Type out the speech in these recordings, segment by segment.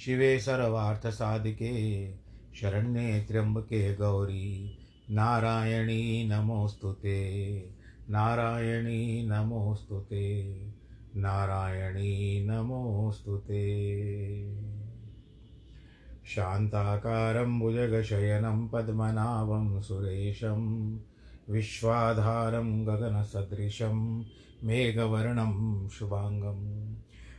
शिवे सर्वार्थसाधिके शरण्ये त्र्यम्बके गौरी। नारायणी नमोऽस्तु ते नारायणी नमोऽस्तु ते नारायणी नमोऽस्तु ते शान्ताकारं भुजगशयनं पद्मनाभं सुरेशं, विश्वाधारं गगनसदृशं मेघवर्णं शुभाङ्गं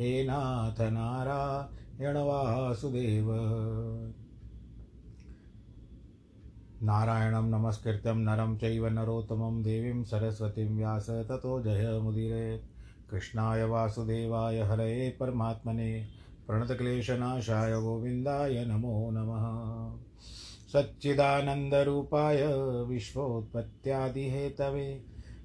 हे नाथ नारायण वासुदेव। नारायणं नमस्कृत्यं नरं चैव नरोत्तमं देवीं सरस्वतीं व्यास, ततो जयमुदीरयेत् कृष्णाय वासुदेवाय हरये परमात्मने। प्रणतक्लेशनाशाय गोविन्दाय नमो नमः। सच्चिदानन्दरूपाय विश्वोत्पत्त्यादिहेतवे।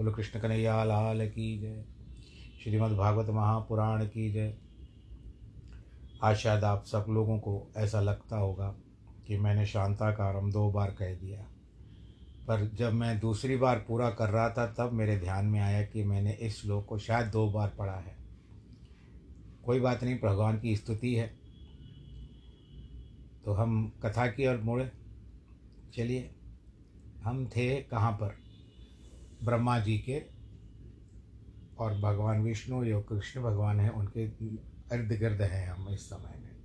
बोलो, कृष्ण कन्हैया, लाल की जय। श्रीमद् भागवत महापुराण की जय। आज शायद आप सब लोगों को ऐसा लगता होगा कि मैंने शांताकारम दो बार कह दिया। पर जब मैं दूसरी बार पूरा कर रहा था, तब मेरे ध्यान में आया कि मैंने इस श्लोक को शायद दो बार पढ़ा है। कोई बात नहीं, भगवान की स्तुति है। तो हम कथा की ओर मुड़े। चलिए, हम थे कहाँ पर? ब्रह्मा जी के और भगवान विष्णु, जो कृष्ण भगवान हैं, उनके इर्द गिर्द हैं हम इस समय में।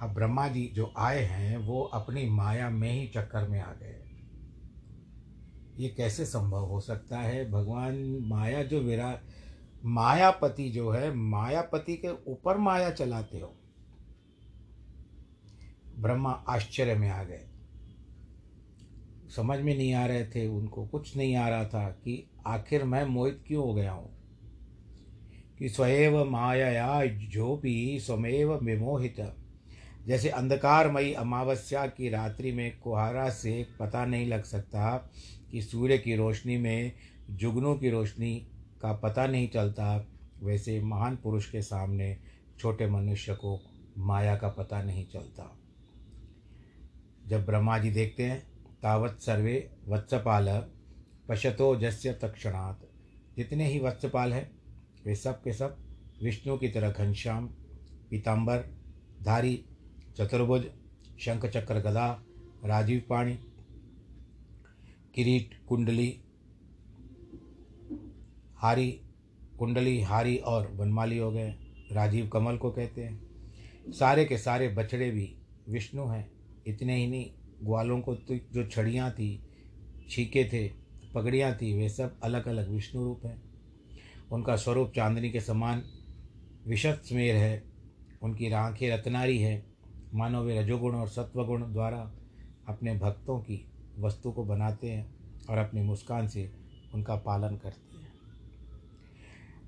अब ब्रह्मा जी जो आए हैं, वो अपनी माया में ही चक्कर में आ गए ये कैसे संभव हो सकता है? भगवान माया जो विरा, मायापति जो है, मायापति के ऊपर माया चलाते हो। ब्रह्मा आश्चर्य में आ गए। समझ में नहीं आ रहे थे उनको, कुछ नहीं आ रहा था कि आखिर मैं मोहित क्यों हो गया हूँ? कि स्वयं माया जो भी स्वमेव विमोहित। जैसे अंधकारमयी अमावस्या की रात्रि में कुहारा से पता नहीं लग सकता कि सूर्य की रोशनी में, जुगनों की रोशनी का पता नहीं चलता, वैसे महान पुरुष के सामने छोटे मनुष्य को माया का पता नहीं चलता। जब ब्रह्मा जी देखते हैं तावत सर्वे वत्सपाल पशतो जस्य तक्षणात् जितने ही वत्सपाल हैं, वे सब के सब विष्णु की तरह घनश्याम पीताम्बर धारी, चतुर्भुज, शंख चक्र गदा, राजीव पाणी, किरीट कुंडली, हारी कुंडली, हारी और वनमाली हो गए। राजीव कमल को कहते हैं। सारे के सारे बछड़े भी विष्णु हैं, इतने ही नहीं ग्वालों को तो जो छड़ियाँ थी, छीके थे, पगड़ियाँ थी, वे सब अलग अलग विष्णु रूप हैं। उनका स्वरूप चांदनी के समान विशद स्मेर है, उनकी आँखें रत्नारी है। मानो वे रजोगुण और सत्वगुण द्वारा अपने भक्तों की वस्तु को बनाते हैं और अपनी मुस्कान से उनका पालन करते हैं।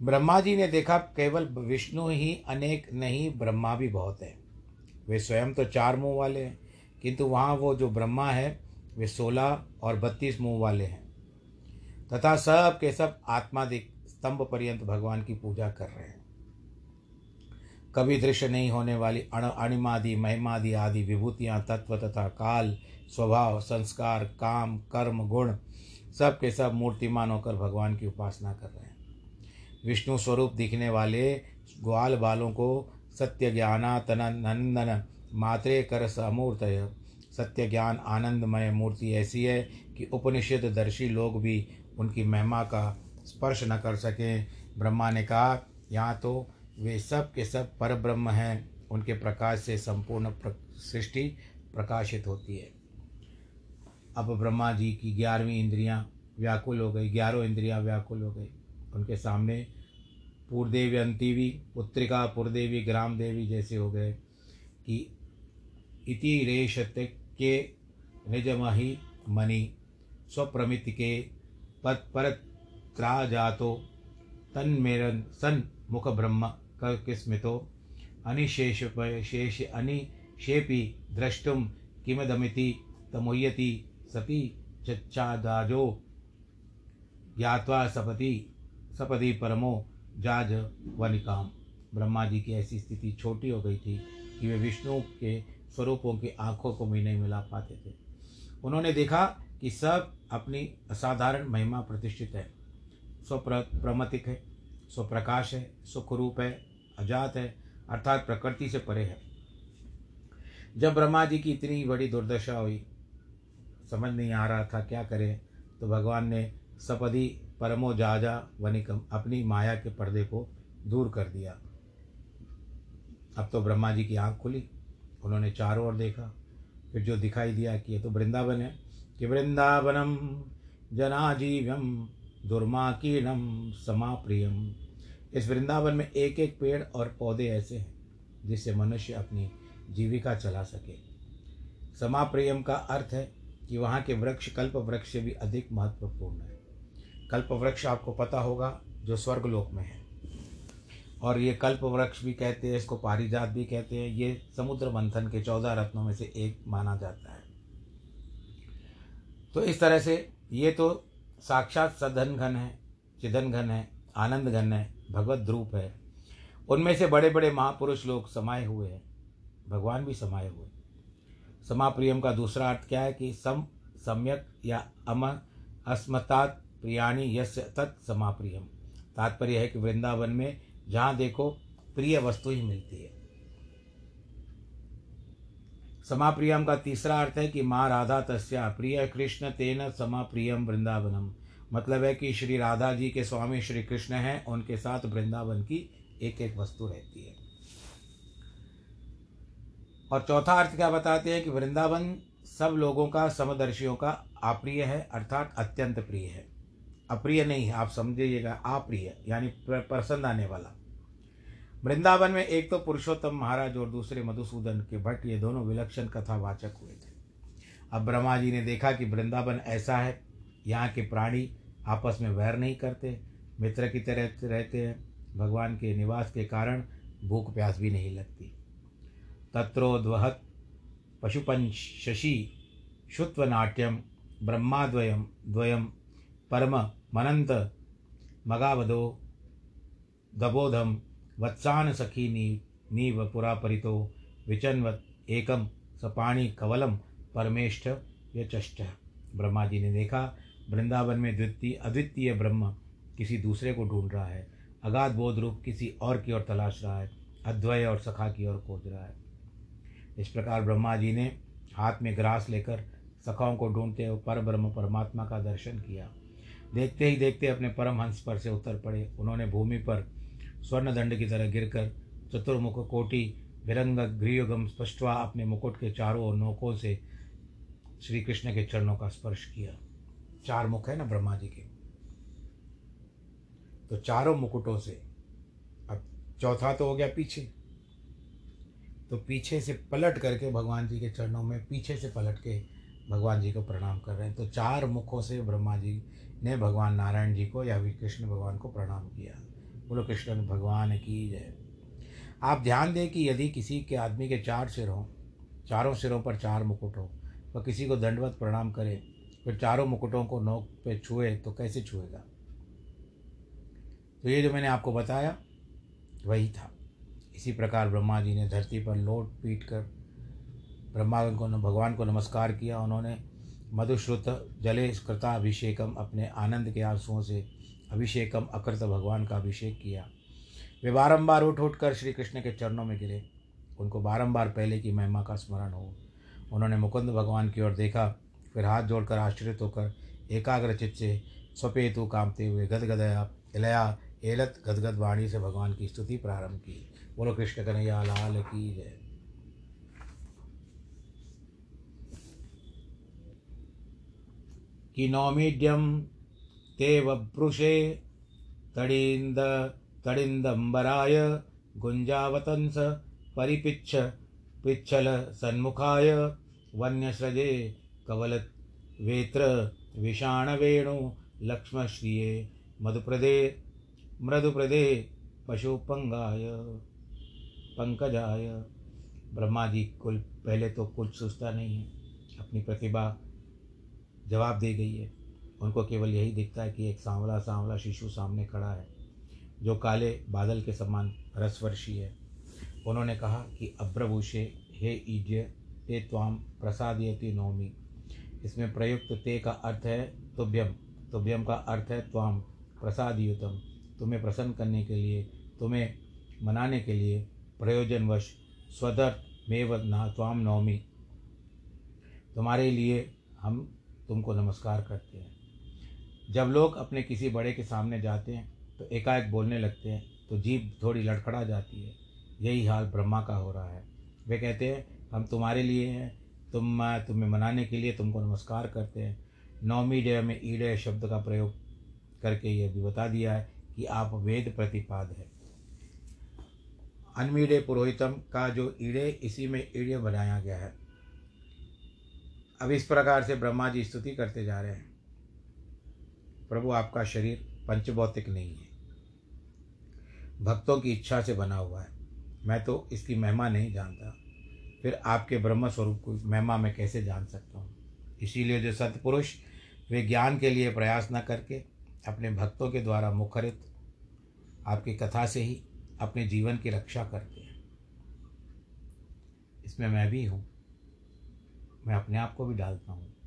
ब्रह्मा जी ने देखा, केवल विष्णु ही अनेक नहीं, ब्रह्मा भी बहुत है। वे स्वयं तो चार मुँह वाले हैं। किंतु वहाँ वो जो ब्रह्मा है, वे सोलह और बत्तीस मुँह वाले हैं। तथा सब के सब आत्मादिक स्तंभ पर्यंत भगवान की पूजा कर रहे हैं। कभी दृश्य नहीं होने वाली अण, अणिमादि, महिमादि आदि विभूतियाँ, तत्व तथा काल, स्वभाव, संस्कार, काम, कर्म, गुण, सब के सब मूर्तिमान होकर भगवान की उपासना कर रहे हैं। विष्णु स्वरूप दिखने वाले ग्वाल बालों को सत्य ज्ञानातन नंदन मात्रे कर समूर्त सत्य ज्ञान आनंदमय मूर्ति ऐसी है कि उपनिषद दर्शी लोग भी उनकी महिमा का स्पर्श न कर सकें। ब्रह्मा ने कहा, यहाँ तो वे सब के सब पर ब्रह्म हैं। उनके प्रकाश से संपूर्ण सृष्टि प्रकाशित होती है। अब ब्रह्मा जी की ग्यारहवीं इंद्रियाँ व्याकुल हो गई। ग्यारह इंद्रियाँ व्याकुल हो गई। उनके सामने पूर्देवी अंतिवी पुत्रिका पुरदेवी ग्राम देवी जैसे हो गए कि इति रेश के निजमहि मणि स्वप्रमित के पद परत्रा जातो तन मेरन सन मुख ब्रह्म किस्मितो अनिशेष शेष अनिशेपि द्रष्टुम किमदमिति तमुह्यति सती चच्चादाजो ज्ञावा सपति सपति परमो जाज वनिकाम ब्रह्मा जी की ऐसी स्थिति छोटी हो गई थी कि वे विष्णु के स्वरूपों की आँखों को भी नहीं मिला पाते थे। उन्होंने देखा कि सब अपनी असाधारण महिमा प्रतिष्ठित है। स्वप्र प्रमतिक है, स्वप्रकाश है सुख रूप है, अजात है, अर्थात प्रकृति से परे है। जब ब्रह्मा जी की इतनी बड़ी दुर्दशा हुई, समझ नहीं आ रहा था क्या करें तो भगवान ने सपदी परमो जाजा वनिकम अपनी माया के पर्दे को दूर कर दिया। अब तो ब्रह्मा जी की आँख खुली। उन्होंने चारों ओर देखा। फिर जो दिखाई दिया कि ये तो वृंदावन है, कि वृंदावनम जनाजीव्यम दुर्माकीर्णम समाप्रियम। इस वृंदावन में एक एक पेड़ और पौधे ऐसे हैं, जिससे मनुष्य अपनी जीविका चला सके। समाप्रियम का अर्थ है कि वहाँ के वृक्ष कल्प वृक्ष से भी अधिक महत्वपूर्ण है। कल्प वृक्ष आपको पता होगा, जो स्वर्गलोक में है। और ये कल्प वृक्ष भी कहते हैं, इसको पारिजात भी कहते हैं। ये समुद्र मंथन के चौदह रत्नों में से एक माना जाता है। तो इस तरह से ये तो साक्षात सधन घन है, चिदन घन है, आनंद घन है, भगवत रूप है। उनमें से बड़े बड़े महापुरुष लोग समाये हुए हैं, भगवान भी समाये हुए समाप्रियम का दूसरा अर्थ क्या है कि सम, सम्यक या अम अस्मतात प्रियाणी यश तत् समाप्रियम। तात्पर्य है कि वृंदावन में जहाँ देखो प्रिय वस्तु ही मिलती है। समाप्रियम का तीसरा अर्थ है कि माँ राधा तस्या, प्रिय कृष्ण तेन समाप्रियम वृंदावनम। मतलब है कि श्री राधा जी के स्वामी श्री कृष्ण हैं, उनके साथ वृंदावन की एक एक वस्तु रहती है। और चौथा अर्थ क्या बताते हैं कि वृंदावन सब लोगों का, समदर्शियों का अप्रिय है, अर्थात अत्यंत प्रिय है। अप्रिय नहीं है आप समझिएगा, अप्रिय, यानी पसंद आने वाला। वृंदावन में एक तो पुरुषोत्तम महाराज और दूसरे मधुसूदन के भट्ट, ये दोनों विलक्षण कथावाचक हुए थे। अब ब्रह्मा जी ने देखा कि वृंदावन ऐसा है, यहाँ के प्राणी आपस में वैर नहीं करते, मित्र की तरह रहते हैं, भगवान के निवास के कारण भूख प्यास भी नहीं लगती। तत्रोद्वहत पशुपंच शशि शुत्वनाट्यम ब्रह्माद्वयम द्वयम परम मनंत मगावधो दबोधम वत्सान सखी नी नीव पुरा परितो विचनवत एकम सपाणी कवलम परमेष्ठ यचष्ट। ब्रह्मा जी ने देखा, वृंदावन में द्वितीय अद्वितीय ब्रह्म किसी दूसरे को ढूंढ रहा है। अगाध बोध रूप किसी और की ओर तलाश रहा है। अद्वय और सखा की ओर खोज रहा है। इस प्रकार ब्रह्मा जी ने हाथ में ग्रास लेकर सखाओं को ढूंढते हुए पर ब्रह्म परमात्मा का दर्शन किया। देखते ही देखते अपने परम हंस पर से उतर पड़े। उन्होंने भूमि पर स्वर्ण दंड की तरह गिरकर चतुर्मुख कोटि विरंग गृहगम स्पष्टवा अपने मुकुट के चारों नोकों से श्री कृष्ण के चरणों का स्पर्श किया। चार मुख है ना ब्रह्मा जी के। तो चारों मुकुटों से। अब चौथा तो हो गया पीछे। तो पीछे से पलट करके भगवान जी के चरणों में पीछे से पलट के भगवान जी को प्रणाम कर रहे हैं। तो चार मुखों से ब्रह्मा जी ने भगवान नारायण जी को या भी कृष्ण भगवान को प्रणाम किया। बोलो, कृष्ण भगवान की जय। आप ध्यान दें कि यदि किसी के आदमी के चार सिर हों, चारों सिरों पर चार मुकुट हो तो किसी को दंडवत प्रणाम करे, फिर चारों मुकुटों को नोक पे छुए तो कैसे छुएगा? तो ये जो मैंने आपको बताया, वही था। इसी प्रकार ब्रह्मा जी ने धरती पर लोट पीट कर, ब्रह्मा को भगवान को नमस्कार किया। उन्होंने मधुश्रुत जले कृता अभिषेकम अपने आनंद के आंसुओं से अभिषेकम अकृत भगवान का अभिषेक किया। वे बारंबार उठ उठ कर श्री कृष्ण के चरणों में गिरे। उनको बारंबार पहले की महिमा का स्मरण हो। उन्होंने मुकुंद भगवान की ओर देखा, फिर हाथ जोड़कर आश्रित होकर एकाग्र चित्त से स्वपेतु कामते हुए गदगदया, इलया, एलत गदगद वाणी से भगवान की स्तुति प्रारंभ की। बोलो कृष्ण कन्हैया, लाल की जय। कि नौमीड्यम ते वभ्रुषे तडिन्द, तडिन्दम्बराय गुञ्जावतंस परिपिच्छ, पिच्छल सन्मुखाय वन्यसृजे कवलवेत्र विषाणवेणु लक्ष्मश्रिये मधुप्रदे, मृदुप्रदे पशुपंगाय पंकजाय। ब्रह्मा जी कुल, पहले तो कुछ सुस्ता नहीं है। अपनी प्रतिभा जवाब दे गई है। उनको केवल यही दिखता है कि एक सांवला सांवला शिशु सामने खड़ा है, जो काले बादल के समान रसवर्षी है। उन्होंने कहा कि अब्रभूषे, हे ईज्य, ते त्वाम प्रसादयति नौमी। इसमें प्रयुक्त ते का अर्थ है तुभ्यम। तुभ्यम का अर्थ है त्वाम प्रसादयुतम। तुम्हें प्रसन्न करने के लिए, तुम्हें मनाने के लिए प्रयोजनवश स्वदर्थ मेव ना त्वाम नौमी। तुम्हारे लिए हम तुमको नमस्कार करते हैं। जब लोग अपने किसी बड़े के सामने जाते हैं तो एकाएक बोलने लगते हैं तो जीभ थोड़ी लड़खड़ा जाती है। यही हाल ब्रह्मा का हो रहा है। वे कहते हैं, हम तुम्हारे लिए हैं। तुम, तुम्हें मनाने के लिए तुमको नमस्कार करते हैं। नौमी डे में ईडे शब्द का प्रयोग करके यह भी बता दिया है कि आप वेद प्रतिपाद है। अनमीडे पुरोहितम का जो ईड़े, इसी में ईड़े बनाया गया है। अब इस प्रकार से ब्रह्मा जी स्तुति करते जा रहे हैं। प्रभु, आपका शरीर पंचभौतिक नहीं है। भक्तों की इच्छा से बना हुआ है। मैं तो इसकी महिमा नहीं जानता। फिर आपके ब्रह्म स्वरूप को महिमा मैं कैसे जान सकता हूँ? इसीलिए जो सतपुरुष, वे ज्ञान के लिए प्रयास न करके अपने भक्तों के द्वारा मुखरित, आपकी कथा से ही अपने जीवन की रक्षा करते हैं। इसमें मैं भी हूँ। मैं अपने आप को भी डालता हूँ।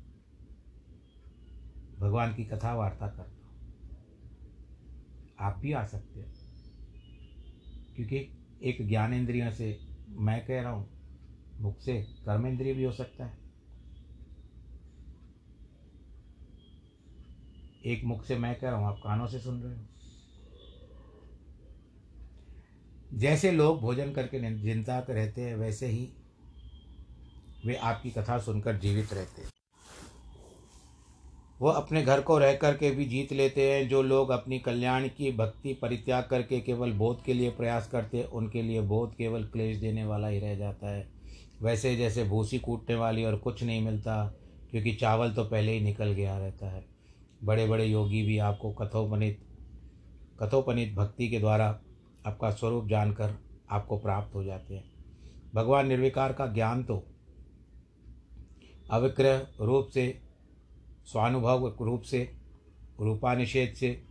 भगवान की कथा वार्ता करता हूँ। आप भी आ सकते हैं। क्योंकि एक ज्ञानेन्द्रिय से मैं कह रहा हूँ, मुख से कर्मेंद्रिय भी हो सकता है। एक मुख से मैं कह रहा हूँ, आप कानों से सुन रहे हो। जैसे लोग भोजन करके ज़िंदा रहते हैं, वैसे ही वे आपकी कथा सुनकर जीवित रहते हैं। वो अपने घर को रह कर के भी जीत लेते हैं। जो लोग अपनी कल्याण की भक्ति परित्याग करके केवल बोध के लिए प्रयास करते हैं, उनके लिए बोध केवल क्लेश देने वाला ही रह जाता है। वैसे जैसे भूसी कूटने वाली और कुछ नहीं मिलता, क्योंकि चावल तो पहले ही निकल गया रहता है। बड़े बड़े योगी भी आपको कथोपनित कथोपनित भक्ति के द्वारा आपका स्वरूप जानकर आपको प्राप्त हो जाते हैं। भगवान निर्विकार का ज्ञान तो अविक्रय रूप से स्वानुभव रूप से रूपानिषेध से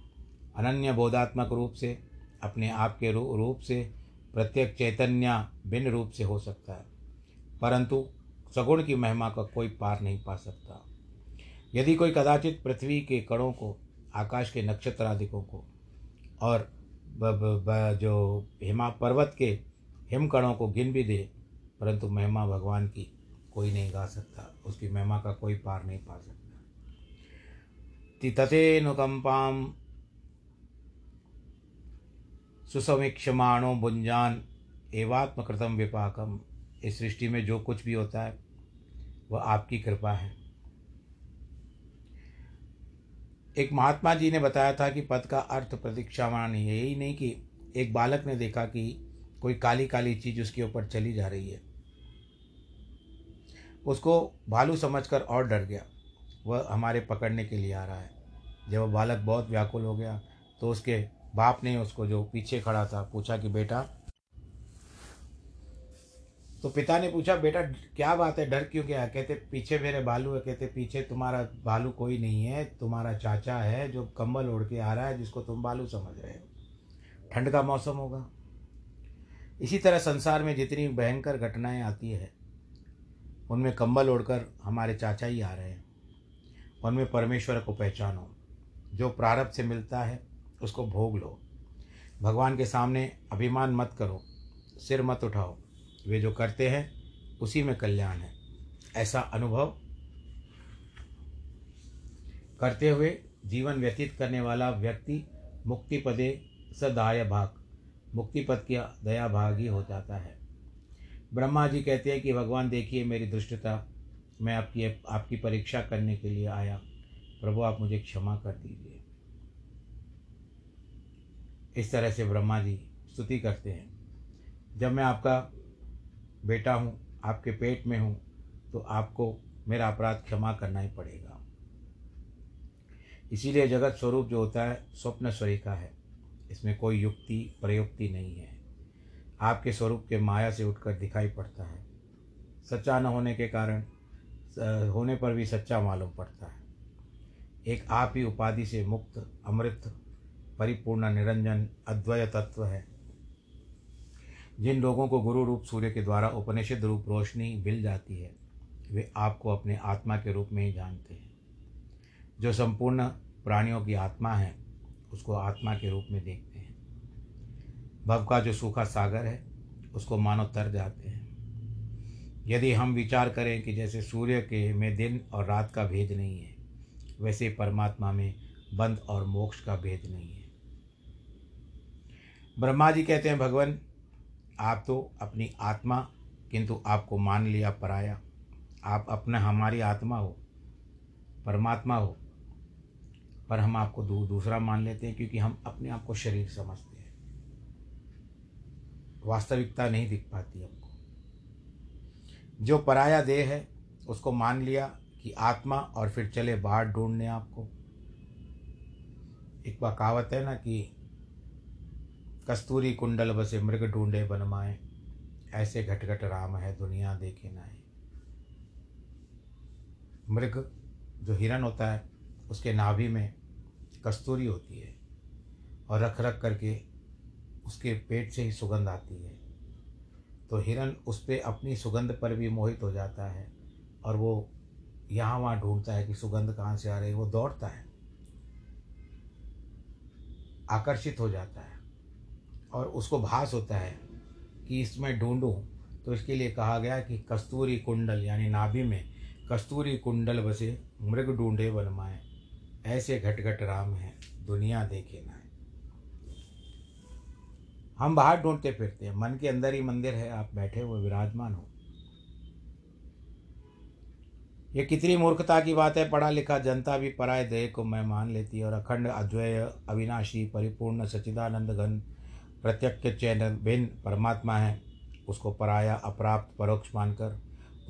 अनन्य बोधात्मक रूप से अपने आप के रू रूप से प्रत्येक चैतन्य भिन्न रूप से हो सकता है। परंतु सगुण की महिमा का कोई पार नहीं पा सकता। यदि कोई कदाचित पृथ्वी के कणों को आकाश के नक्षत्र आदिकों को और ब, ब, ब, जो हिमा पर्वत के हिमकणों को गिन भी दे परंतु महिमा भगवान की कोई नहीं गा सकता। उसकी महिमा का कोई पार नहीं पा सकता। ततेनुकंपाम सुसमीक्षमाणो भुंजान एवात्मकृतम विपाकम इस सृष्टि में जो कुछ भी होता है, वह आपकी कृपा है। एक महात्मा जी ने बताया था कि पद का अर्थ प्रतीक्षावान यही नहीं कि एक बालक ने देखा कि कोई काली काली चीज़ उसके ऊपर चली जा रही है। उसको भालू समझकर और डर गया। वह हमारे पकड़ने के लिए आ रहा है। जब वह बालक बहुत व्याकुल हो गया तो उसके बाप ने उसको जो पीछे खड़ा था, पूछा कि, बेटा तो पिता ने पूछा, बेटा, क्या बात है? डर क्यों गया? कहते, पीछे मेरे भालू है। कहते, पीछे तुम्हारा भालू कोई नहीं है, तुम्हारा चाचा है जो कंबल ओढ़ के आ रहा है, जिसको तुम भालू समझ रहे हो। ठंड का मौसम होगा। इसी तरह संसार में जितनी भयंकर घटनाएँ आती है, उनमें कंबल ओढ़कर हमारे चाचा ही आ रहे हैं। उनमें परमेश्वर को पहचानो। जो प्रारब्ध से मिलता है, उसको भोग लो। भगवान के सामने अभिमान मत करो। सिर मत उठाओ। वे जो करते हैं, उसी में कल्याण है। ऐसा अनुभव करते हुए जीवन व्यतीत करने वाला व्यक्ति मुक्ति पदे सदाय भाग, मुक्ति पद की दया भाग ही हो जाता है। ब्रह्मा जी कहते हैं कि, भगवान देखिए मेरी दुष्टता मैं आपकी आपकी परीक्षा करने के लिए आया। प्रभु, आप मुझे क्षमा कर दीजिए। इस तरह से ब्रह्मा जी स्तुति करते हैं। जब मैं आपका बेटा हूँ, आपके पेट में हूँ तो आपको मेरा अपराध क्षमा करना ही पड़ेगा। इसीलिए जगत स्वरूप जो होता है, स्वप्न स्वरिका है। इसमें कोई युक्ति, प्रयुक्ति नहीं है। आपके स्वरूप के माया से उठकर दिखाई पड़ता है। सच्चा न होने के कारण होने पर भी सच्चा मालूम पड़ता है। एक आप ही उपाधि से मुक्त, अमृत, परिपूर्ण, निरंजन अद्वय तत्व है। जिन लोगों को गुरु रूप सूर्य के द्वारा उपनिषद रूप रोशनी मिल जाती है, वे आपको अपने आत्मा के रूप में ही जानते हैं। जो संपूर्ण प्राणियों की आत्मा है, उसको आत्मा के रूप में देखते हैं। भव का जो सूखा सागर है, उसको मानो तर जाते हैं। यदि हम विचार करें कि जैसे सूर्य के में दिन और रात का भेद नहीं है वैसे परमात्मा में बंध और मोक्ष का भेद नहीं है। ब्रह्मा जी कहते हैं भगवान आप तो अपनी आत्मा किंतु आपको मान लिया पराया। आप अपना हमारी आत्मा हो परमात्मा हो पर हम आपको दू, दूसरा मान लेते हैं क्योंकि हम अपने आप को शरीर समझते हैं। वास्तविकता नहीं दिख पाती हमको। जो पराया देह है, उसको मान लिया कि आत्मा और फिर चले बाहर ढूँढने आपको। एक बार कहावत है ना कि, कस्तूरी कुंडल बसे मृग ढूंढे बनमाए, ऐसे घटघट राम है दुनिया देखे नाए। मृग जो हिरण होता है, उसके नाभि में कस्तूरी होती है और रख रख करके उसके पेट से ही सुगंध आती है। तो हिरण उस पर अपनी सुगंध पर भी मोहित हो जाता है और वो यहाँ वहाँ ढूंढता है कि सुगंध कहाँ से आ रही है, वो दौड़ता है। आकर्षित हो जाता है और उसको भास होता है कि इसमें ढूंढूं। तो इसके लिए कहा गया कि कस्तूरी कुंडल यानी नाभि में कस्तूरी कुंडल बसे मृग ढूंढे बनमाए ऐसे घट राम हैं, दुनिया देखे ना। हम बाहर ढूंढते फिरते हैं। मन के अंदर ही मंदिर है, आप बैठे हुए, विराजमान हो। ये कितनी मूर्खता की बात है, पढ़ा लिखा जनता भी पराय देह को मैं मान लेती है और अखंड अद्वय, अविनाशी, परिपूर्ण सच्चिदानंद घन, प्रत्यक्ष चैन भिन्न परमात्मा है, उसको पराया, अप्राप्त, परोक्ष मानकर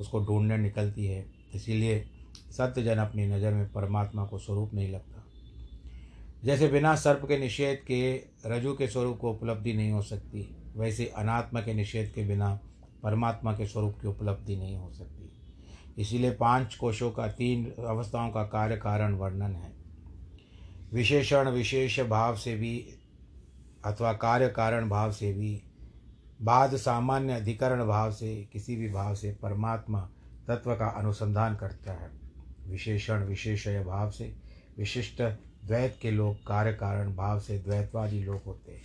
उसको ढूँढने निकलती है। इसीलिए सत्य जन अपनी नज़र में परमात्मा को स्वरूप नहीं लगता। जैसे बिना सर्प के निषेध के रजू के स्वरूप को उपलब्धि नहीं हो सकती, वैसे अनात्मा के निषेध के बिना परमात्मा के स्वरूप की उपलब्धि नहीं हो सकती। इसीलिए पाँच कोशों का, तीन अवस्थाओं का कार्य कारण वर्णन है। विशेषण, विशेष भाव से भी अथवा कार्य कारण भाव से भी, बाद सामान्य अधिकरण भाव से, किसी भी भाव से परमात्मा तत्व का अनुसंधान करता है। विशेषण, विशेषय भाव से, विशिष्ट द्वैत के लोग कार्य कारण भाव से द्वैतवादी लोग होते हैं।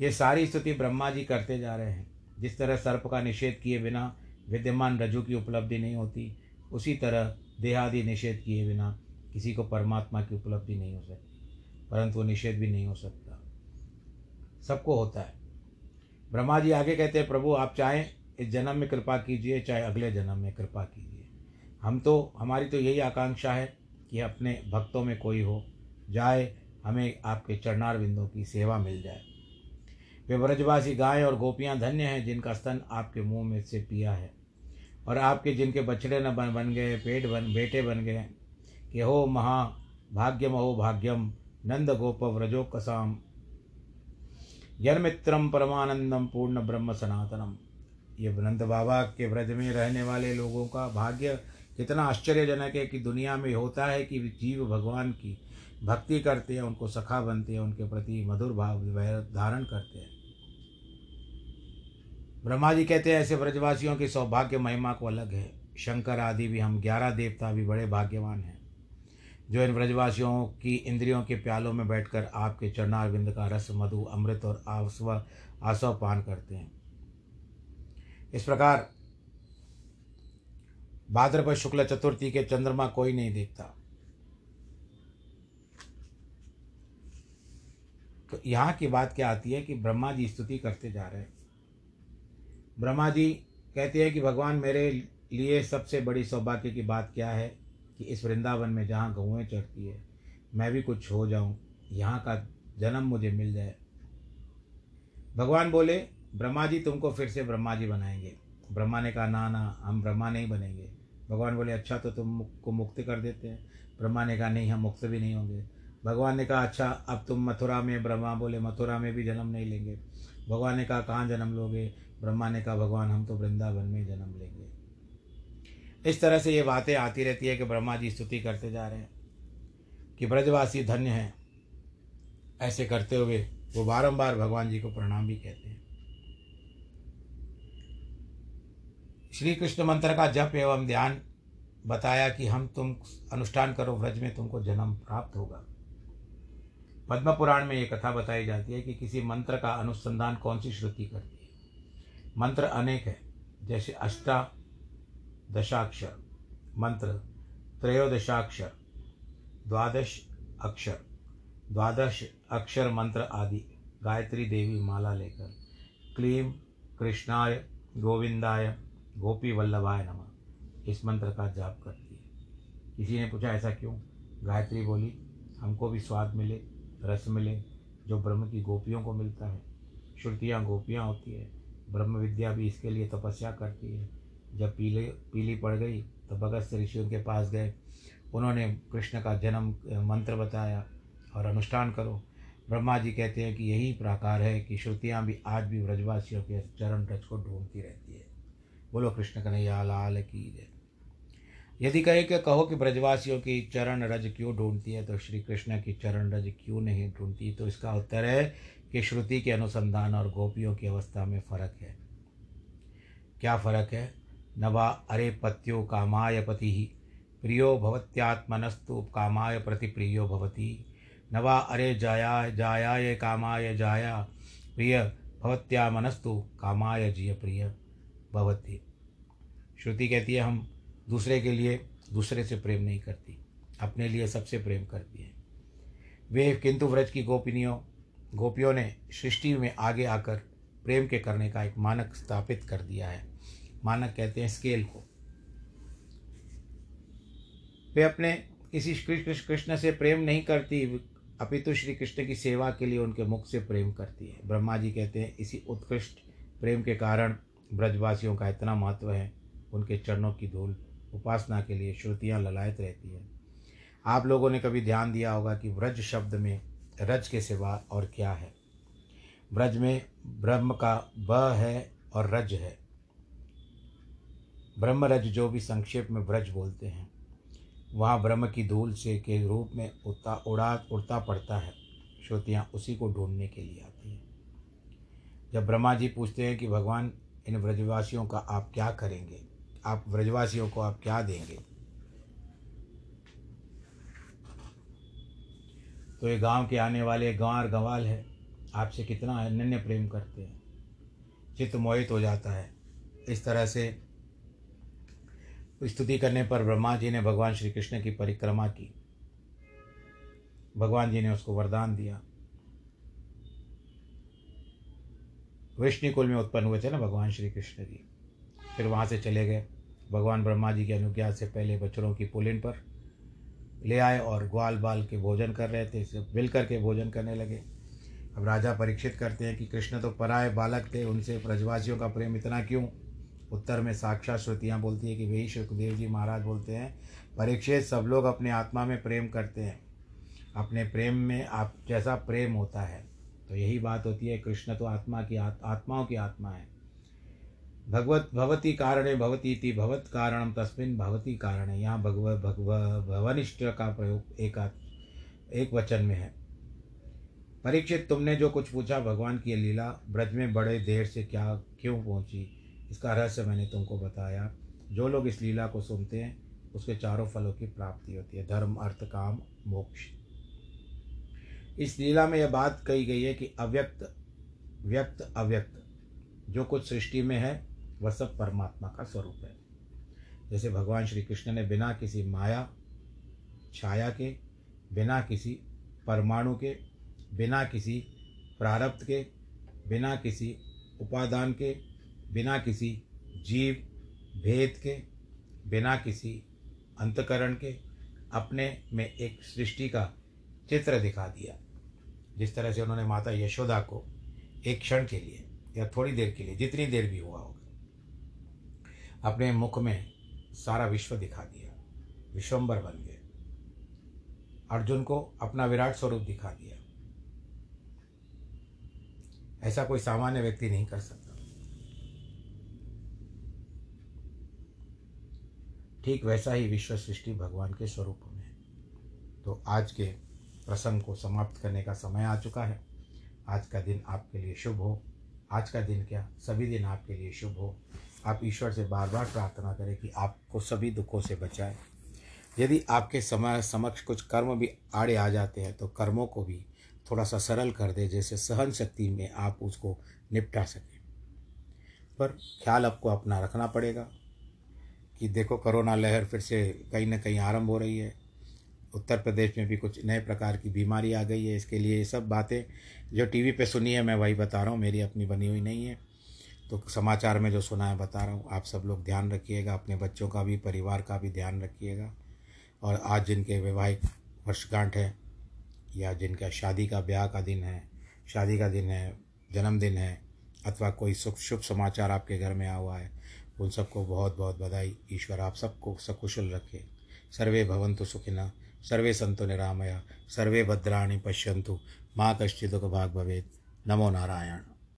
ये सारी स्तुति ब्रह्मा जी करते जा रहे हैं। जिस तरह सर्प का निषेध किए बिना विद्यमान रजू की उपलब्धि नहीं होती, उसी तरह देहादि निषेध किए बिना किसी को परमात्मा की उपलब्धि नहीं हो सकती, परंतु निषेध भी नहीं हो सकता। सबको होता है। ब्रह्मा जी आगे कहते हैं, प्रभु, आप चाहें इस जन्म में कृपा कीजिए, चाहे अगले जन्म में कृपा कीजिए। हम तो हमारी तो यही आकांक्षा है कि अपने भक्तों में कोई हो, जाए, हमें आपके चरणार बिंदों की सेवा मिल जाए। वे ब्रजवासी गाय और गोपियाँ धन्य हैं, जिनका स्तन आपके मुँह में से पिया है। और आपके जिनके बछड़े न बन बन गए, पेट बन, बेटे बन गए, कि हो महा भाग्यम हो भाग्यम, नंद गोप व्रजो कसाम। जन्मित्रम परमानंदम पूर्ण ब्रह्म सनातनम। ये नंद बाबा के व्रज में रहने वाले लोगों का भाग्य कितना आश्चर्यजनक है कि दुनिया में होता है कि जीव भगवान की भक्ति करते हैं, उनको सखा बनते हैं, उनके प्रति मधुर भाव धारण करते हैं। ब्रह्मा जी कहते हैं, ऐसे ब्रजवासियों की सौभाग्य महिमा को अलग है। शंकर आदि भी हम, ग्यारह देवता भी बड़े भाग्यवान हैं, जो इन ब्रजवासियों की इंद्रियों के प्यालों में बैठकर आपके चरणारविंद का रस, मधु, अमृत और आसव आसव पान करते हैं। इस प्रकार भाद्रपद शुक्ल चतुर्थी के चंद्रमा कोई नहीं देखता। तो यहाँ की बात क्या आती है कि ब्रह्मा जी स्तुति करते जा रहे हैं। ब्रह्मा जी कहते हैं कि भगवान मेरे लिए सबसे बड़ी सौभाग्य की बात क्या है कि इस वृंदावन में जहाँ गौएँ चढ़ती है, मैं भी कुछ हो जाऊँ, यहाँ का जन्म मुझे मिल जाए। भगवान बोले, ब्रह्मा जी, तुमको फिर से ब्रह्मा जी बनाएँगे। ब्रह्मा ने कहा, ना ना, हम ब्रह्मा नहीं बनेंगे। भगवान बोले अच्छा तो तुम को मुक्त कर देते हैं। ब्रह्मा ने कहा, नहीं, हम मुक्त भी नहीं होंगे। भगवान ने कहा अच्छा अब तुम मथुरा में ब्रह्मा बोले, मथुरा में भी जन्म नहीं लेंगे। भगवान ने कहा, कहाँ जन्म लोगे? ब्रह्मा ने कहा, भगवान, हम तो वृंदावन में जन्म लेंगे। इस तरह से ये बातें आती रहती है कि ब्रह्मा जी स्तुति करते जा रहे हैं, कि ब्रजवासी धन्य हैं। ऐसे करते हुए वो बारंबार भगवान जी को प्रणाम भी कहते हैं। श्री कृष्ण मंत्र का जप एवं ध्यान बताया कि हम तुम अनुष्ठान करो, व्रज में तुमको जन्म प्राप्त होगा। पद्म पुराण में ये कथा बताई जाती है कि किसी मंत्र का अनुसंधान कौन सी श्रुति करती है? मंत्र अनेक है, जैसे अष्टा दशाक्षर, मंत्र त्रयोदशाक्षर, द्वादश अक्षर द्वादश अक्षर मंत्र आदि, गायत्री देवी माला लेकर, क्लीम, कृष्णाय, गोविंदाय गोपी वल्लभाय नमः। इस मंत्र का जाप करती है। किसी ने पूछा, ऐसा क्यों? गायत्री बोली, हमको भी स्वाद मिले, रस मिले, जो ब्रह्म की गोपियों को मिलता है। श्रुतियाँ गोपियाँ होती है। ब्रह्म विद्या भी इसके लिए तपस्या करती है। जब पीले, पीली पड़ गई तो भगत से ऋषियों के पास गए। उन्होंने कृष्ण का जन्म, मंत्र बताया और अनुष्ठान करो। ब्रह्मा जी कहते हैं कि यही प्रकार है कि श्रुतियाँ भी आज भी व्रजवासियों के चरण रज को ढूंढती रहती है। बोलो, कृष्ण कन्हैया, लाल की जय. यदि कहे कि कहो कि ब्रजवासियों की चरण रज क्यों ढूंढती है तो श्री कृष्ण की चरण रज क्यों नहीं ढूंढती? तो इसका उत्तर है कि श्रुति के अनुसंधान और गोपियों की अवस्था में फ़र्क है। क्या फ़र्क है? नवा अरे पत्यो कामाय पति ही प्रियो भवत्यात्मनस्तु कामाय प्रति प्रियो भवती। नवा अरे जाया, जायाय कामाय जाया, प्रिय भवत्या मनस्तु कामाय जिय प्रिय। भवती। श्रुति कहती है, हम दूसरे के लिए दूसरे से प्रेम नहीं करती, अपने लिए सबसे प्रेम करती है। वे किंतु व्रज की गोपिनियों, गोपियों ने सृष्टि में आगे आकर प्रेम के करने का एक मानक स्थापित कर दिया है। मानक कहते हैं स्केल को। वे अपने किसी कृष्ण से प्रेम नहीं करती, अपितु श्री कृष्ण की सेवा के लिए उनके मुख से प्रेम करती है। ब्रह्मा जी कहते हैं, इसी उत्कृष्ट प्रेम के कारण ब्रजवासियों का इतना महत्व है, उनके चरणों की धूल उपासना के लिए श्रुतियाँ ललायत रहती है। आप लोगों ने कभी ध्यान दिया होगा कि व्रज शब्द में रज के सिवा और क्या है? ब्रज में ब्रह्म का ब है और रज है। ब्रह्म रज जो भी संक्षेप में ब्रज बोलते हैं, वहाँ ब्रह्म की धूल से के रूप में उड़ता उड़ा, उड़ता पड़ता है। श्रुतियाँ उसी को ढूँढने के लिए आती हैं। जब ब्रह्मा जी पूछते हैं कि भगवान इन व्रजवासियों का आप क्या करेंगे? आप व्रजवासियों को आप क्या देंगे? तो ये गाँव के आने वाले गंवार गंवाल है। आपसे कितना अनन्य प्रेम करते हैं। चित्त मोहित हो जाता है। इस तरह से स्तुति करने पर ब्रह्मा जी ने भगवान श्री कृष्ण की परिक्रमा की। भगवान जी ने उसको वरदान दिया। विष्णु कुल में उत्पन्न हुए थे ना भगवान श्री कृष्ण जी। फिर वहाँ से चले गए। भगवान ब्रह्मा जी की अनुज्ञा से पहले बच्चों की पुलिन पर ले आए और ग्वाल बाल के भोजन कर रहे थे, सब मिल करके भोजन करने लगे। अब राजा परीक्षित करते हैं कि कृष्ण तो पराए बालक थे, उनसे ब्रजवासियों का प्रेम इतना क्यों? उत्तर में साक्षात श्रुतियाँ बोलती है कि वही सुखदेव जी महाराज बोलते हैं, परीक्षित सब लोग अपने आत्मा में प्रेम करते हैं। अपने प्रेम में आप जैसा प्रेम होता है। तो यही बात होती है, कृष्ण तो आत्मा की आत्माओं की आत्मा है। भगवत, भवती कारणे भवती थी भवत कारणम तस्मिन भवती कारण। है यहाँ भगव भगव, भवनिष्ठ का प्रयोग एक एक वचन में है। परीक्षित, तुमने जो कुछ पूछा, भगवान की लीला, ब्रज में बड़े देर से क्या, क्यों पहुँची? इसका रहस्य मैंने तुमको बताया। जो लोग इस लीला को सुनते हैं, उसके चारों फलों की प्राप्ति होती है। धर्म, अर्थ, काम, मोक्ष। इस लीला में यह बात कही गई है कि अव्यक्त, व्यक्त, अव्यक्त, जो कुछ सृष्टि में है, वह सब परमात्मा का स्वरूप है। जैसे भगवान श्री कृष्ण ने बिना किसी माया, छाया के, बिना किसी परमाणु के, बिना किसी प्रारब्ध के, बिना किसी उपादान के, बिना किसी जीव, भेद के, बिना किसी अंतकरण के, अपने में एक सृष्टि का चित्र दिखा दिया। जिस तरह से उन्होंने माता यशोदा को एक क्षण के लिए या थोड़ी देर के लिए, जितनी देर भी हुआ होगा, अपने मुख में सारा विश्व दिखा दिया। विश्वम्बर बन गए। अर्जुन को अपना विराट स्वरूप दिखा दिया। ऐसा कोई सामान्य व्यक्ति नहीं कर सकता। ठीक वैसा ही विश्व सृष्टि भगवान के स्वरूप में तो आज के प्रसंग को समाप्त करने का समय आ चुका है। आज का दिन आपके लिए शुभ हो। आज का दिन क्या? सभी दिन आपके लिए शुभ हो। आप ईश्वर से बार बार प्रार्थना करें कि आपको सभी दुखों से बचाए। यदि आपके समय समक्ष कुछ कर्म भी आड़े आ जाते हैं तो कर्मों को भी थोड़ा सा सरल कर दे, जैसे सहन शक्ति में आप उसको निपटा सकें। पर ख्याल आपको अपना रखना पड़ेगा कि देखो, कोरोना लहर फिर से कहीं ना कहीं आरंभ हो रही है। उत्तर प्रदेश में भी कुछ नए प्रकार की बीमारी आ गई है। इसके लिए ये सब बातें जो टीवी पे सुनी है, मैं वही बता रहा हूँ, मेरी अपनी बनी हुई नहीं है। तो समाचार में जो सुना है, बता रहा हूँ, आप सब लोग ध्यान रखिएगा, अपने बच्चों का भी, परिवार का भी ध्यान रखिएगा। और आज जिनके वैवाहिक वर्षगांठ है, या जिनका शादी का ब्याह का दिन है, शादी का दिन है, जन्मदिन है, अथवा कोई सुख, शुभ समाचार आपके घर में आया हुआ है, उन सबको बहुत बहुत बधाई। ईश्वर आप सबको सकुशल रखे। सर्वे भवंतु सुखिना सर्वे संतो निरामया सर्वे भद्राणि पश्यन्तु। माँ कश्चिदुख भाग नमो नारायण।